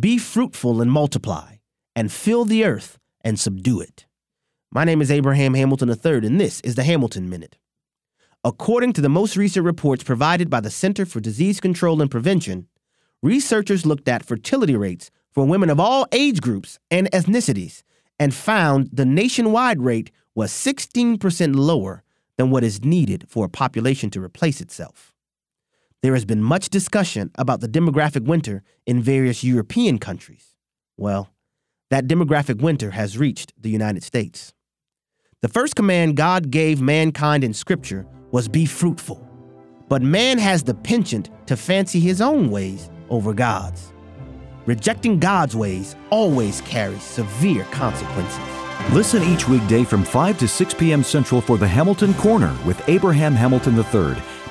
Be fruitful and multiply, and fill the earth and subdue it. My name is Abraham Hamilton III, and this is the Hamilton Minute. According to the most recent reports provided by the Center for Disease Control and Prevention, researchers looked at fertility rates for women of all age groups and ethnicities and found the nationwide rate was 16% lower than what is needed for a population to replace itself. There has been much discussion about the demographic winter in various European countries. Well, that demographic winter has reached the United States. The first command God gave mankind in Scripture was be fruitful. But man has the penchant to fancy his own ways over God's. Rejecting God's ways always carries severe consequences. Listen each weekday from 5 to 6 p.m. Central for the Hamilton Corner with Abraham Hamilton III,